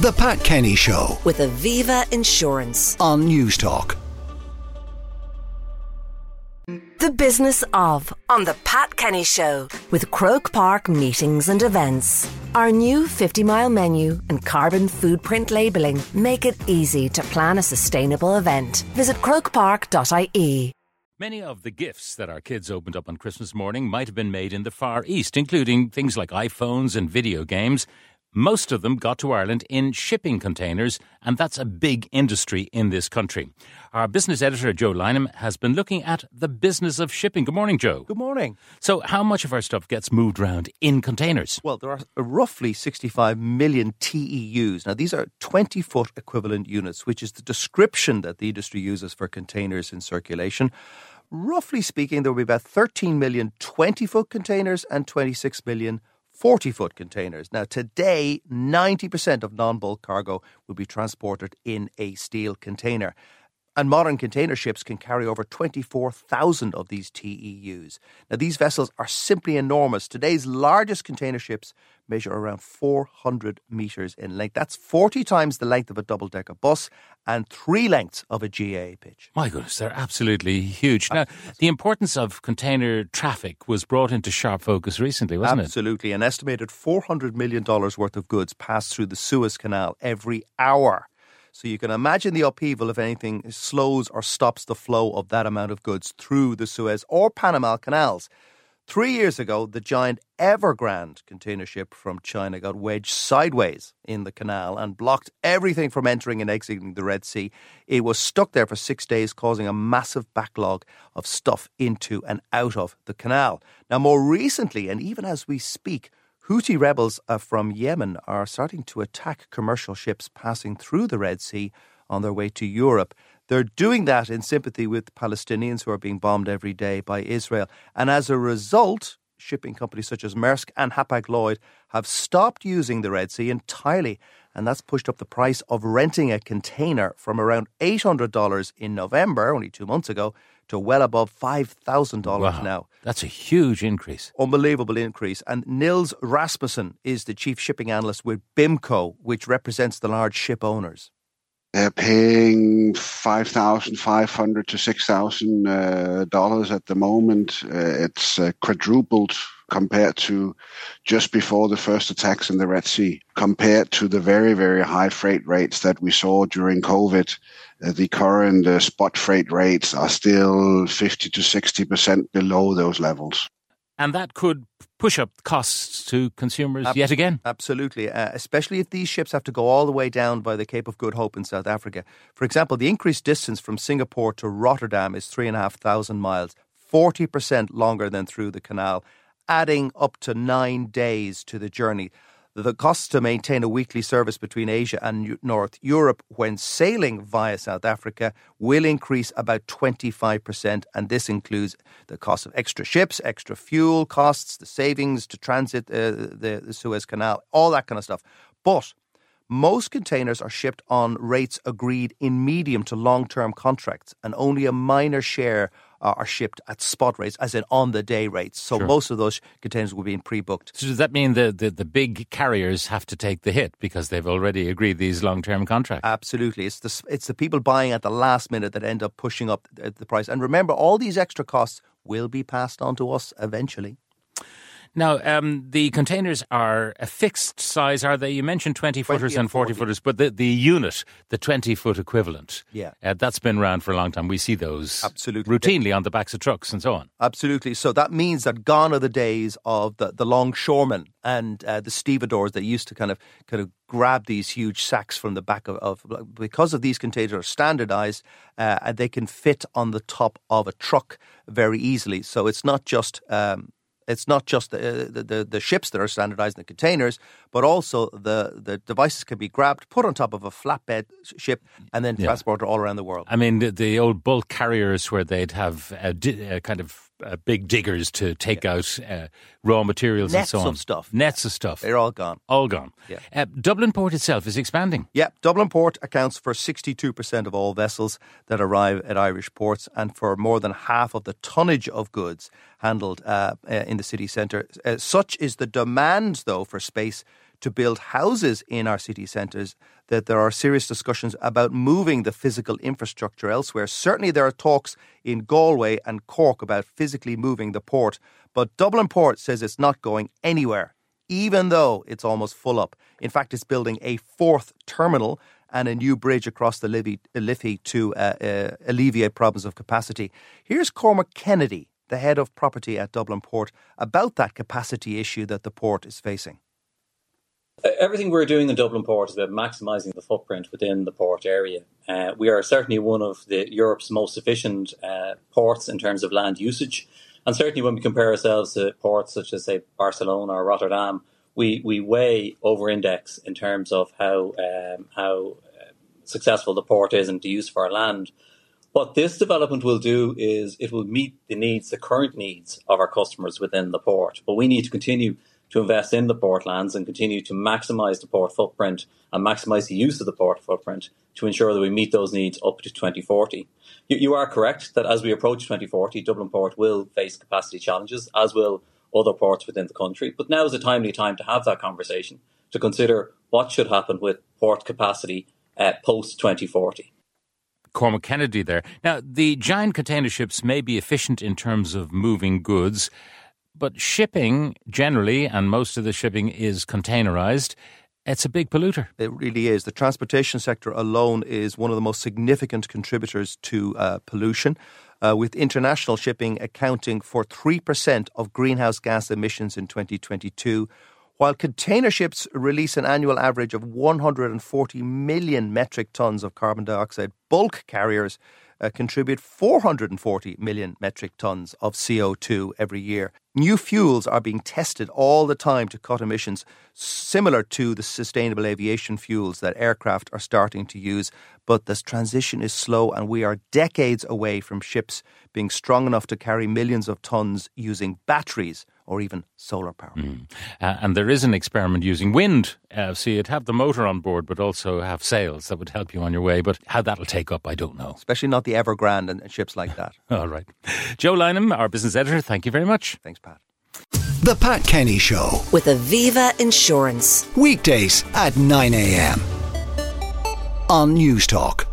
The Pat Kenny Show with Aviva Insurance. on Newstalk. The business of on the Pat Kenny Show with Croke Park Meetings and Events. Our new 50 mile menu and carbon footprint labelling make it easy to plan a sustainable event. Visit crokepark.ie. Many of the gifts that our kids opened up on Christmas morning might have been made in the Far East, including things like iPhones and video games. Most of them got to Ireland in shipping containers, and that's a big industry in this country. Our business editor, Joe Lynam, has been looking at the business of shipping. Good morning, Joe. Good morning. So, how much of our stuff gets moved around in containers? Well, there are roughly 65 million TEUs. Now, these are 20 foot equivalent units, which is the description that the industry uses for containers in circulation. Roughly speaking, there will be about 13 million 20 foot containers and 26 million 40 foot containers. Now, today, 90% of non bulk cargo will be transported in a steel container. And modern container ships can carry over 24,000 of these TEUs. Now, these vessels are simply enormous. Today's largest container ships measure around 400 metres in length. That's 40 times the length of a double decker bus and three lengths of a GA pitch. My goodness, they're absolutely huge. Now, the importance of container traffic was brought into sharp focus recently, wasn't it? Absolutely. An estimated $400 million worth of goods pass through the Suez Canal every hour. So you can imagine the upheaval if anything slows or stops the flow of that amount of goods through the Suez or Panama canals. Three years ago, the giant Evergrande container ship from China got wedged sideways in the canal and blocked everything from entering and exiting the Red Sea. It was stuck there for six days, causing a massive backlog of stuff into and out of the canal. Now, more recently, and even as we speak, Houthi rebels uh, from Yemen are starting to attack commercial ships passing through the Red Sea on their way to Europe. They're doing that in sympathy with Palestinians who are being bombed every day by Israel. And as a result, shipping companies such as Maersk and Hapag Lloyd have stopped using the Red Sea entirely. And that's pushed up the price of renting a container from around $800 in November, only two months ago, to well above $5,000 Wow. now. That's a huge increase. Unbelievable increase. And Nils Rasmussen is the chief shipping analyst with BIMCO, which represents the large ship owners. They're paying five thousand five hundred to six thousand uh, dollars at the moment. Uh, it's uh, quadrupled compared to just before the first attacks in the Red Sea. Compared to the very very high freight rates that we saw during COVID, uh, the current uh, spot freight rates are still fifty to sixty percent below those levels. And that could push up costs to consumers Ab- yet again. Absolutely, uh, especially if these ships have to go all the way down by the Cape of Good Hope in South Africa. For example, the increased distance from Singapore to Rotterdam is three and a half thousand miles, 40% longer than through the canal, adding up to nine days to the journey. The cost to maintain a weekly service between Asia and North Europe when sailing via South Africa will increase about 25%. And this includes the cost of extra ships, extra fuel costs, the savings to transit uh, the, the Suez Canal, all that kind of stuff. But most containers are shipped on rates agreed in medium to long term contracts, and only a minor share uh, are shipped at spot rates, as in on the day rates. So Sure. most of those containers will be in pre booked. So does that mean the, the, the big carriers have to take the hit because they've already agreed these long term contracts? Absolutely, it's the it's the people buying at the last minute that end up pushing up the, the price. And remember, all these extra costs will be passed on to us eventually. Now, um, the containers are a fixed size, are they? You mentioned 20 footers and and 40 40. footers, but the, the unit, the 20 foot equivalent, Yeah. uh, that's been around for a long time. We see those Absolutely. routinely on the backs of trucks and so on. Absolutely. So that means that gone are the days of the, the longshoremen and uh, the stevedores that used to kind of kind of grab these huge sacks from the back of, of because of these containers are standardized uh, and they can fit on the top of a truck very easily. So it's not just um, it's not just the, the, the, the ships that are standardized in the containers, but also the, the devices can be grabbed, put on top of a flatbed ship, and then Yeah. transported all around the world. I mean, the, the old bulk carriers where they'd have a, uh, kind of uh, big diggers to take out uh, raw materials Nets and so on. of stuff. Nets of stuff. They're all gone. all gone. Yeah. Uh, Dublin Port itself is expanding. Yeah, Dublin Port accounts for 62% of all vessels that arrive at Irish ports and for more than half of the tonnage of goods handled uh, uh, in the city centre. Uh, such is the demand, though, for space to build houses in our city centres, that there are serious discussions about moving the physical infrastructure elsewhere. Certainly, there are talks in Galway and Cork about physically moving the port, but Dublin Port says it's not going anywhere, even though it's almost full up. In fact, it's building a fourth terminal and a new bridge across the Liffey to uh, uh, alleviate problems of capacity. Here's Cormac Kennedy, the head of property at Dublin Port, about that capacity issue that the port is facing. Everything we're doing in Dublin Port is about maximising the footprint within the port area. Uh, we are certainly one of the Europe's most efficient uh, ports in terms of land usage, and certainly when we compare ourselves to ports such as say Barcelona or Rotterdam, we we way over index in terms of how um, how uh, successful the port is and the use of our land. What this development will do is it will meet the needs, the current needs of our customers within the port. But we need to continue to invest in the port lands and continue to maximise the port footprint and maximise the use of the port footprint to ensure that we meet those needs up to 2040. You, you are correct that as we approach 2040, Dublin Port will face capacity challenges, as will other ports within the country. But now is a timely time to have that conversation to consider what should happen with port capacity uh, post 2040. Cormac Kennedy there. Now, the giant container ships may be efficient in terms of moving goods, but shipping generally, and most of the shipping is containerized, it's a big polluter. It really is. The transportation sector alone is one of the most significant contributors to uh, pollution, uh, with international shipping accounting for 3% of greenhouse gas emissions in 2022, while container ships release an annual average of 140 million metric tons of carbon dioxide, bulk carriers uh, contribute 440 million metric tons of CO2 every year. New fuels are being tested all the time to cut emissions, similar to the sustainable aviation fuels that aircraft are starting to use. But this transition is slow, and we are decades away from ships being strong enough to carry millions of tons using batteries or even solar power. Mm. Uh, and there is an experiment using wind. Uh, so you'd have the motor on board, but also have sails that would help you on your way. But how that'll take up, I don't know. Especially not the Evergrande and ships like that. All right. Joe Lynam, our business editor, thank you very much. Thanks, Pat. The Pat Kenny Show. With Aviva Insurance. Weekdays at 9 a.m. on Newstalk.